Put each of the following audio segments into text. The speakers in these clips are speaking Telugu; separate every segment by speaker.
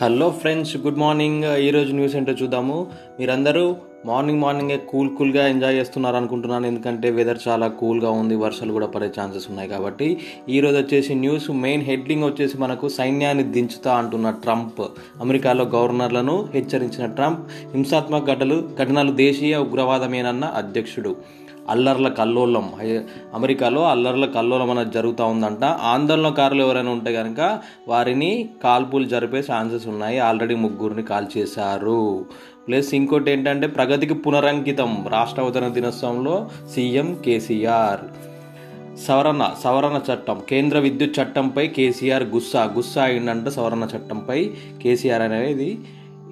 Speaker 1: హలో ఫ్రెండ్స్ గుడ్ మార్నింగ్ ఈరోజు న్యూస్ ఏంటో చూద్దాము. మీరందరూ మార్నింగ్ మార్నింగే కూల్ కూల్గా ఎంజాయ్ చేస్తున్నారు అనుకుంటున్నాను. ఎందుకంటే వెదర్ చాలా కూల్గా ఉంది. వర్షాలు కూడా పడే ఛాన్సెస్ ఉన్నాయి కాబట్టి. ఈరోజు వచ్చేసి న్యూస్ మెయిన్ హెడ్లింగ్ వచ్చేసి మనకు సైన్యాన్ని దించుతా అంటున్న ట్రంప్. అమెరికాలో గవర్నర్లను హెచ్చరించిన ట్రంప్ హింసాత్మక ఘటనలు ఘటనలు దేశీయ ఉగ్రవాదమేనన్న అధ్యక్షుడు. అల్లర్ల కల్లోలం. అమెరికాలో అల్లర్ల కల్లోలం అనేది జరుగుతూ ఉందంట. ఆందోళనకారులు ఎవరైనా ఉంటే కనుక వారిని కాల్పులు జరిపే ఛాన్సెస్ ఉన్నాయి. ఆల్రెడీ ముగ్గురిని కాల్ చేశారు. ప్లస్ ఇంకోటి ఏంటంటే ప్రగతికి పునరంకితం రాష్ట్ర అవతరణ దినోత్సవంలో సీఎం కేసీఆర్. సవరణ సవరణ చట్టం. కేంద్ర విద్యుత్ చట్టంపై కేసీఆర్ గుస్సా గుస్సా అయిందంట సవరణ చట్టంపై. కేసీఆర్ అనేది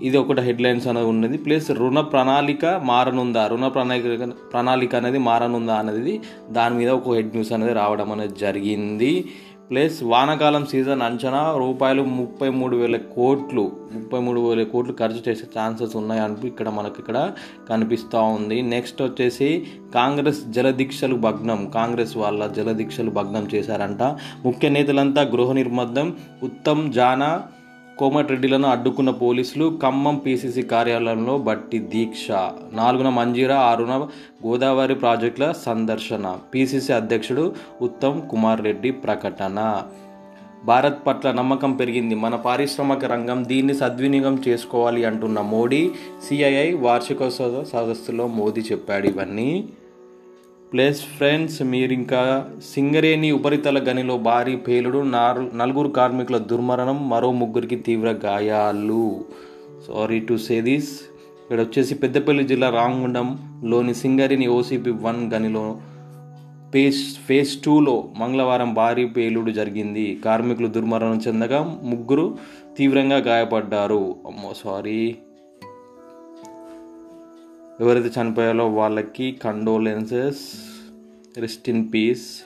Speaker 1: ఇది ఒకటి హెడ్లైన్స్ అనేది ఉన్నది. ప్లస్ రుణ ప్రణాళిక మారనుందా? రుణ ప్రణాళిక ప్రణాళిక అనేది మారనుందా అనేది దాని మీద ఒక హెడ్ న్యూస్ అనేది రావడం అనేది జరిగింది. ప్లస్ వానాకాలం సీజన్ అంచనా రూపాయలు ముప్పై మూడు వేల కోట్లు ముప్పై మూడు వేల కోట్లు ఖర్చు చేసే ఛాన్సెస్ ఉన్నాయి ఇక్కడ మనకి ఇక్కడ కనిపిస్తూ ఉంది. నెక్స్ట్ వచ్చేసి కాంగ్రెస్ జలదీక్షలు భగ్నం కాంగ్రెస్ వాళ్ళ జలదీక్షలు భగ్నం చేశారంట. ముఖ్య నేతలంతా గృహ నిర్బంధం ఉత్తమ్ జానా కోమటిరెడ్డిలను అడ్డుకున్న పోలీసులు ఖమ్మం పీసీసీ కార్యాలయంలో బట్టి దీక్ష. నాలుగున మంజీరా ఆరున గోదావరి ప్రాజెక్టుల సందర్శన. పీసీసీ అధ్యక్షుడు ఉత్తమ్ కుమార్ రెడ్డి ప్రకటన. భారత్ పట్ల నమ్మకం పెరిగింది. మన పారిశ్రామిక రంగం దీన్ని సద్వినియోగం చేసుకోవాలి అంటున్న మోడీ సిఐఐ వార్షికోత్సవ సదస్సులో మోదీ చెప్పాడు ఇవన్నీ. ప్లస్ ఫ్రెండ్స్ మీరు ఇంకా సింగరేణి ఉపరితల గనిలో భారీ పేలుడు నలుగురు కార్మికుల దుర్మరణం మరో ముగ్గురికి తీవ్ర గాయాలు. సారీ టు సే దిస్ ఇక్కడ వచ్చేసి పెద్దపల్లి జిల్లా రామగుండంలోని సింగరేణి ఓసీపీ వన్ గనిలో ఫేస్ ఫేజ్ టూలో మంగళవారం భారీ పేలుడు జరిగింది. కార్మికులు దుర్మరణం చెందగా ముగ్గురు తీవ్రంగా గాయపడ్డారు. అమ్మో సారీ ఎవరైతే చనిపోయారో వాళ్ళకి కండోలెన్సెస్ రెస్ట్ ఇన్ పీస్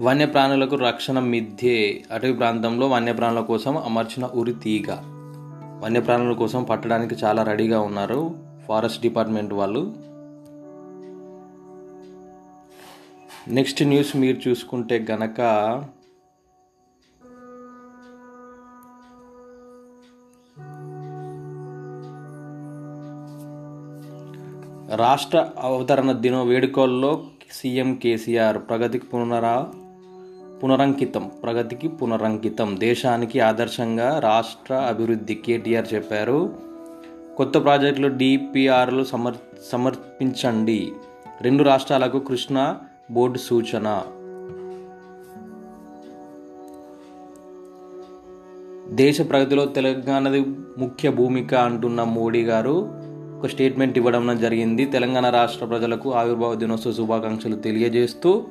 Speaker 1: వన్యప్రాణులకు రక్షణ మిథ్యే. అటవీ ప్రాంతంలో వన్యప్రాణుల కోసం అమర్చిన ఉరి తీగ. వన్యప్రాణుల కోసం పట్టడానికి చాలా రెడీగా ఉన్నారు ఫారెస్ట్ డిపార్ట్మెంట్ వాళ్ళు. నెక్స్ట్ న్యూస్ మీరు చూసుకుంటే గనక రాష్ట్ర అవతరణ దిన వేడుకల్లో సీఎం కేసీఆర్ ప్రగతికి పునరా పునరంకితం ప్రగతికి పునరంకితం. దేశానికి ఆదర్శంగా రాష్ట్ర అభివృద్ధి కేటీఆర్ చెప్పారు. కొత్త ప్రాజెక్టులు డిపిఆర్లు సమర్ సమర్పించండి. రెండు రాష్ట్రాలకు కృష్ణా బోర్డు సూచన. దేశ ప్రగతిలో తెలంగాణది ముఖ్య భూమిక అంటున్న మోడీ గారు ఒక స్టేట్మెంట్ ఇవ్వడం జరిగింది. తెలంగాణ రాష్ట్ర ప్రజలకు ఆవిర్భావ దినోత్సవ శుభాకాంక్షలు తెలియజేస్తూ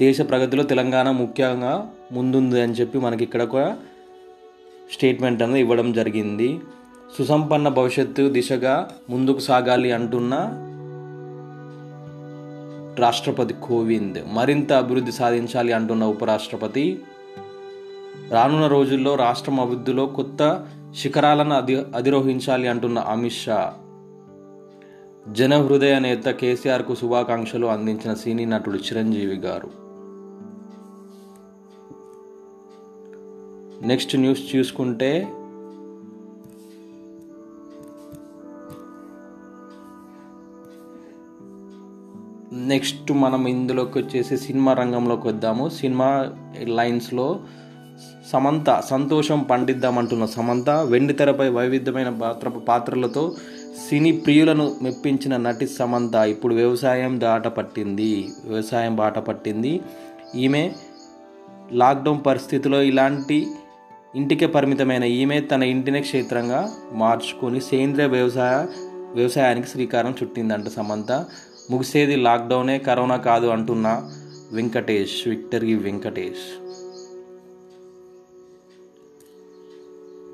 Speaker 1: దేశ ప్రగతిలో తెలంగాణ ముఖ్యంగా ముందుంది అని చెప్పి మనకి ఇక్కడ ఒక స్టేట్మెంట్ అనేది ఇవ్వడం జరిగింది. సుసంపన్న భవిష్యత్తు దిశగా ముందుకు సాగాలి అంటున్న రాష్ట్రపతి కోవింద్ మరింత అభివృద్ధి సాధించాలి అంటున్న ఉపరాష్ట్రపతి. రానున్న రోజుల్లో రాష్ట్రం అభివృద్ధిలో కొత్త శిఖరాలను అధి అధిరోహించాలి అంటున్న అమిత్ షా. జనహృదయ నేత కేసీఆర్కు శుభాకాంక్షలు అందించిన సినీ నటుడు చిరంజీవి గారు. నెక్స్ట్ న్యూస్ చూసుకుంటే నెక్స్ట్ మనం ఇందులోకి వచ్చేసి సినిమా రంగంలోకి వద్దాము. సినిమా లైన్స్లో సమంత సంతోషం పండిద్దామంటున్న సమంత వెండి తెరపై వైవిధ్యమైన పాత్ర పాత్రలతో సినీ ప్రియులను మెప్పించిన నటి సమంత ఇప్పుడు వ్యవసాయం దాట పట్టింది. వ్యవసాయం బాట పట్టింది. ఈమె లాక్డౌన్ పరిస్థితిలో ఇలాంటి ఇంటికే పరిమితమైన ఈమె తన ఇంటినే క్షేత్రంగా మార్చుకొని సేంద్రియ వ్యవసాయ వ్యవసాయానికి శ్రీకారం చుట్టిందంట సమంత. ముగిసేది లాక్డౌనే కరోనా కాదు అంటున్న వెంకటేష్ విక్టరీ వెంకటేష్.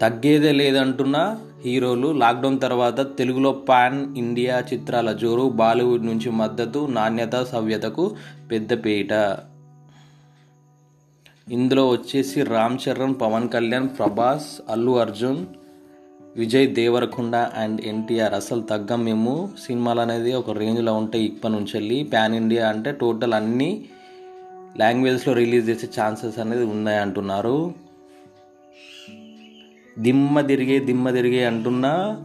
Speaker 1: తగ్గేదే లేదంటున్న హీరోలు లాక్డౌన్ తర్వాత తెలుగులో పాన్ ఇండియా చిత్రాల జోరు బాలీవుడ్ నుంచి మద్దతు నాణ్యత సవ్యతకు పెద్దపీట ఇందులో వచ్చేసి రామ్ చరణ్ పవన్ కళ్యాణ్ ప్రభాస్ అల్లు అర్జున్ విజయ్ దేవరకొండ అండ్ ఎన్టీఆర్. అసలు తగ్గం మేము సినిమాలు అనేది ఒక రేంజ్లో ఉంటాయి ఇప్పటి నుంచి వెళ్ళి పాన్ ఇండియా అంటే టోటల్ అన్ని లాంగ్వేజ్లో రిలీజ్ చేసే ఛాన్సెస్ అనేది ఉన్నాయి అంటున్నారు దిమ్మ తిరిగే దిమ్మ తిరిగే అంటున్న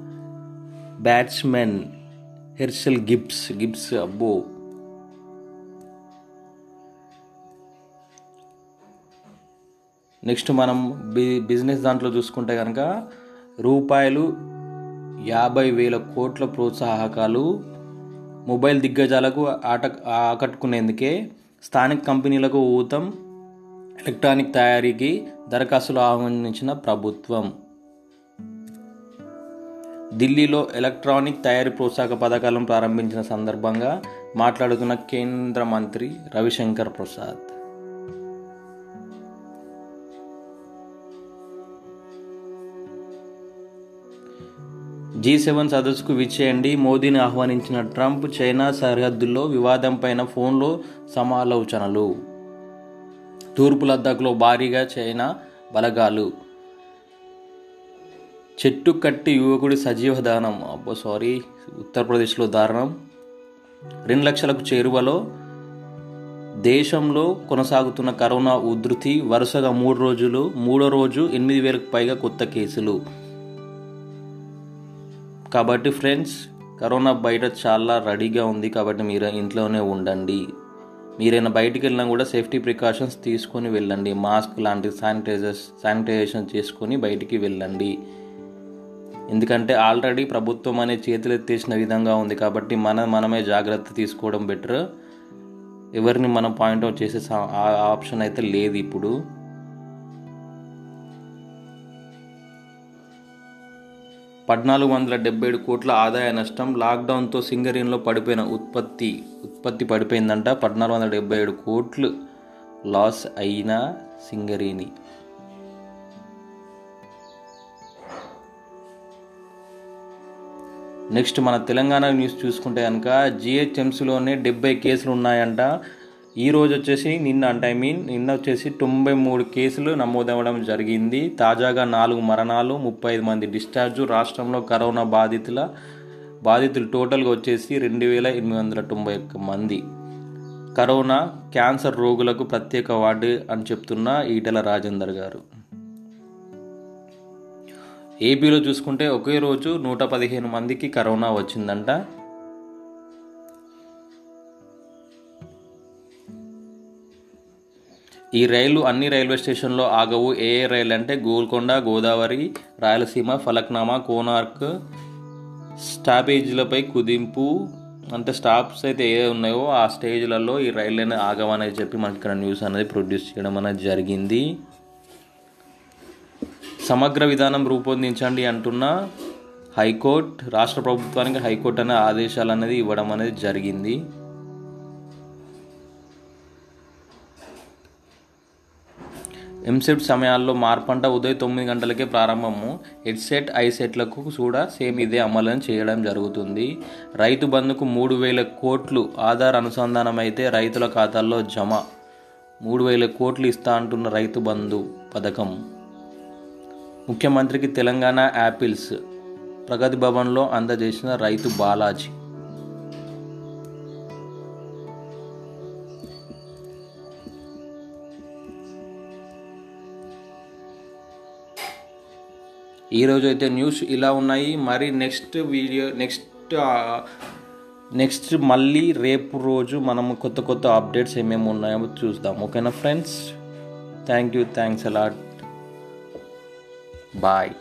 Speaker 1: బ్యాట్స్మెన్ హెర్షల్ గిబ్స్. గిబ్స్ అబ్బో. నెక్స్ట్ మనం బి బిజినెస్ దాంట్లో చూసుకుంటే కనుక రూపాయలు యాభై వేల కోట్ల ప్రోత్సాహకాలు మొబైల్ దిగ్గజాలకు ఆట ఆకట్టుకునేందుకే స్థానిక కంపెనీలకు ఊతం ఎలక్ట్రానిక్ తయారీకి దరఖాస్తులు ఆహ్వానించిన ప్రభుత్వం. ఢిల్లీలో ఎలక్ట్రానిక్ తయారీ ప్రోత్సాహక పథకాలను ప్రారంభించిన సందర్భంగా మాట్లాడుతున్న కేంద్ర మంత్రి రవిశంకర్ ప్రసాద్. జీ సెవెన్ సదస్సుకు విచ్చేయండి. మోదీని ఆహ్వానించిన ట్రంప్ చైనా సరిహద్దుల్లో వివాదంపైన ఫోన్లో సమాలోచనలు. తూర్పు లద్దాఖ్లో భారీగా చైనా బలగాలు. చెట్టు కట్టి యువకుడి సజీవ దానం. అబ్బో సారీ. ఉత్తరప్రదేశ్లో దారుణం. రెండు లక్షలకు చేరువలో దేశంలో కొనసాగుతున్న కరోనా ఉధృతి వరుసగా మూడు రోజులు మూడో రోజు ఎనిమిది వేలకు పైగా కొత్త కేసులు. కాబట్టి ఫ్రెండ్స్ కరోనా బయట చాలా రెడీగా ఉంది కాబట్టి మీరు ఇంట్లోనే ఉండండి. మీరైనా బయటికి వెళ్ళినా కూడా సేఫ్టీ ప్రికాషన్స్ తీసుకొని వెళ్ళండి. మాస్క్ లాంటి శానిటైజర్స్ శానిటైజేషన్ చేసుకొని బయటికి వెళ్ళండి. ఎందుకంటే ఆల్రెడీ ప్రభుత్వం అనే చేతులు ఎత్తేసిన విధంగా ఉంది కాబట్టి మన మనమే జాగ్రత్త తీసుకోవడం బెటర్. ఎవరిని మనం పాయింట్అవుట్ చేసే ఆప్షన్ అయితే లేదు ఇప్పుడు. పద్నాలుగు వందల డెబ్బై ఏడు కోట్ల ఆదాయ నష్టం లాక్డౌన్తో సింగరేన్లో పడిపోయిన ఉత్పత్తి ఉత్పత్తి పడిపోయిందంట. పద్నాలుగు వందల డెబ్బై ఏడు కోట్లు లాస్ అయిన సింగరేణి. నెక్స్ట్ మన తెలంగాణ న్యూస్ చూసుకుంటే కనుక జిహెచ్ఎంసీలోనే డెబ్బై కేసులు ఉన్నాయంట. ఈ వచ్చేసి నిన్న అంటే ఐ మీన్ నిన్న వచ్చేసి తొంభై మూడు కేసులు నమోదవ్వడం జరిగింది. తాజాగా నాలుగు మరణాలు ముప్పై ఐదు మంది డిశ్చార్జు. రాష్ట్రంలో కరోనా బాధితుల బాధితులు టోటల్గా వచ్చేసి రెండు వేల ఎనిమిది వందల తొంభై ఒక్క మంది. కరోనా క్యాన్సర్ రోగులకు ప్రత్యేక వార్డు అని చెప్తున్న ఈటెల రాజేందర్ గారు. ఏపీలో చూసుకుంటే ఒకే రోజు నూట పదిహేను మందికి కరోనా వచ్చిందంట. ఈ రైలు అన్ని రైల్వే స్టేషన్లో ఆగవు. ఏ ఏ రైలు అంటే గోల్కొండ గోదావరి రాయలసీమ ఫలక్నామా కోనార్క్ స్టాపేజీలపై కుదింపు అంటే స్టాప్స్ అయితే ఏ ఉన్నాయో ఆ స్టేజ్లలో ఈ రైలు అనేది ఆగవనేది చెప్పి మనకి ఇక్కడ న్యూస్ అనేది ప్రొడ్యూస్ చేయడం అనేది జరిగింది. సమగ్ర విధానం రూపొందించండి అంటున్న హైకోర్టు రాష్ట్ర ప్రభుత్వానికి హైకోర్టు అనే ఆదేశాలు అనేది ఇవ్వడం అనేది జరిగింది. ఎంసెట్ సమయాల్లో మార్పంట ఉదయం తొమ్మిది గంటలకే ప్రారంభము. హెడ్సెట్ ఐసెట్లకు కూడా సేమ్ ఇదే అమలు చేయడం జరుగుతుంది. రైతు బంధుకు మూడు వేల కోట్లు ఆధార్ అనుసంధానం అయితే రైతుల ఖాతాల్లో జమ. మూడు వేల కోట్లు ఇస్తా అంటున్న రైతు బంధు పథకం. ముఖ్యమంత్రికి తెలంగాణ యాపిల్స్. ప్రగతి భవన్లో అందజేసిన రైతు బాలాజీ. ఈరోజు అయితే న్యూస్ ఇలా ఉన్నాయి. మరి నెక్స్ట్ వీడియో నెక్స్ట్ నెక్స్ట్ మళ్ళీ రేపు రోజు మనం కొత్త కొత్త అప్డేట్స్ ఏమేమి ఉన్నాయో చూద్దాం. ఓకేనా friends? Thank you thanks a lot. Bye.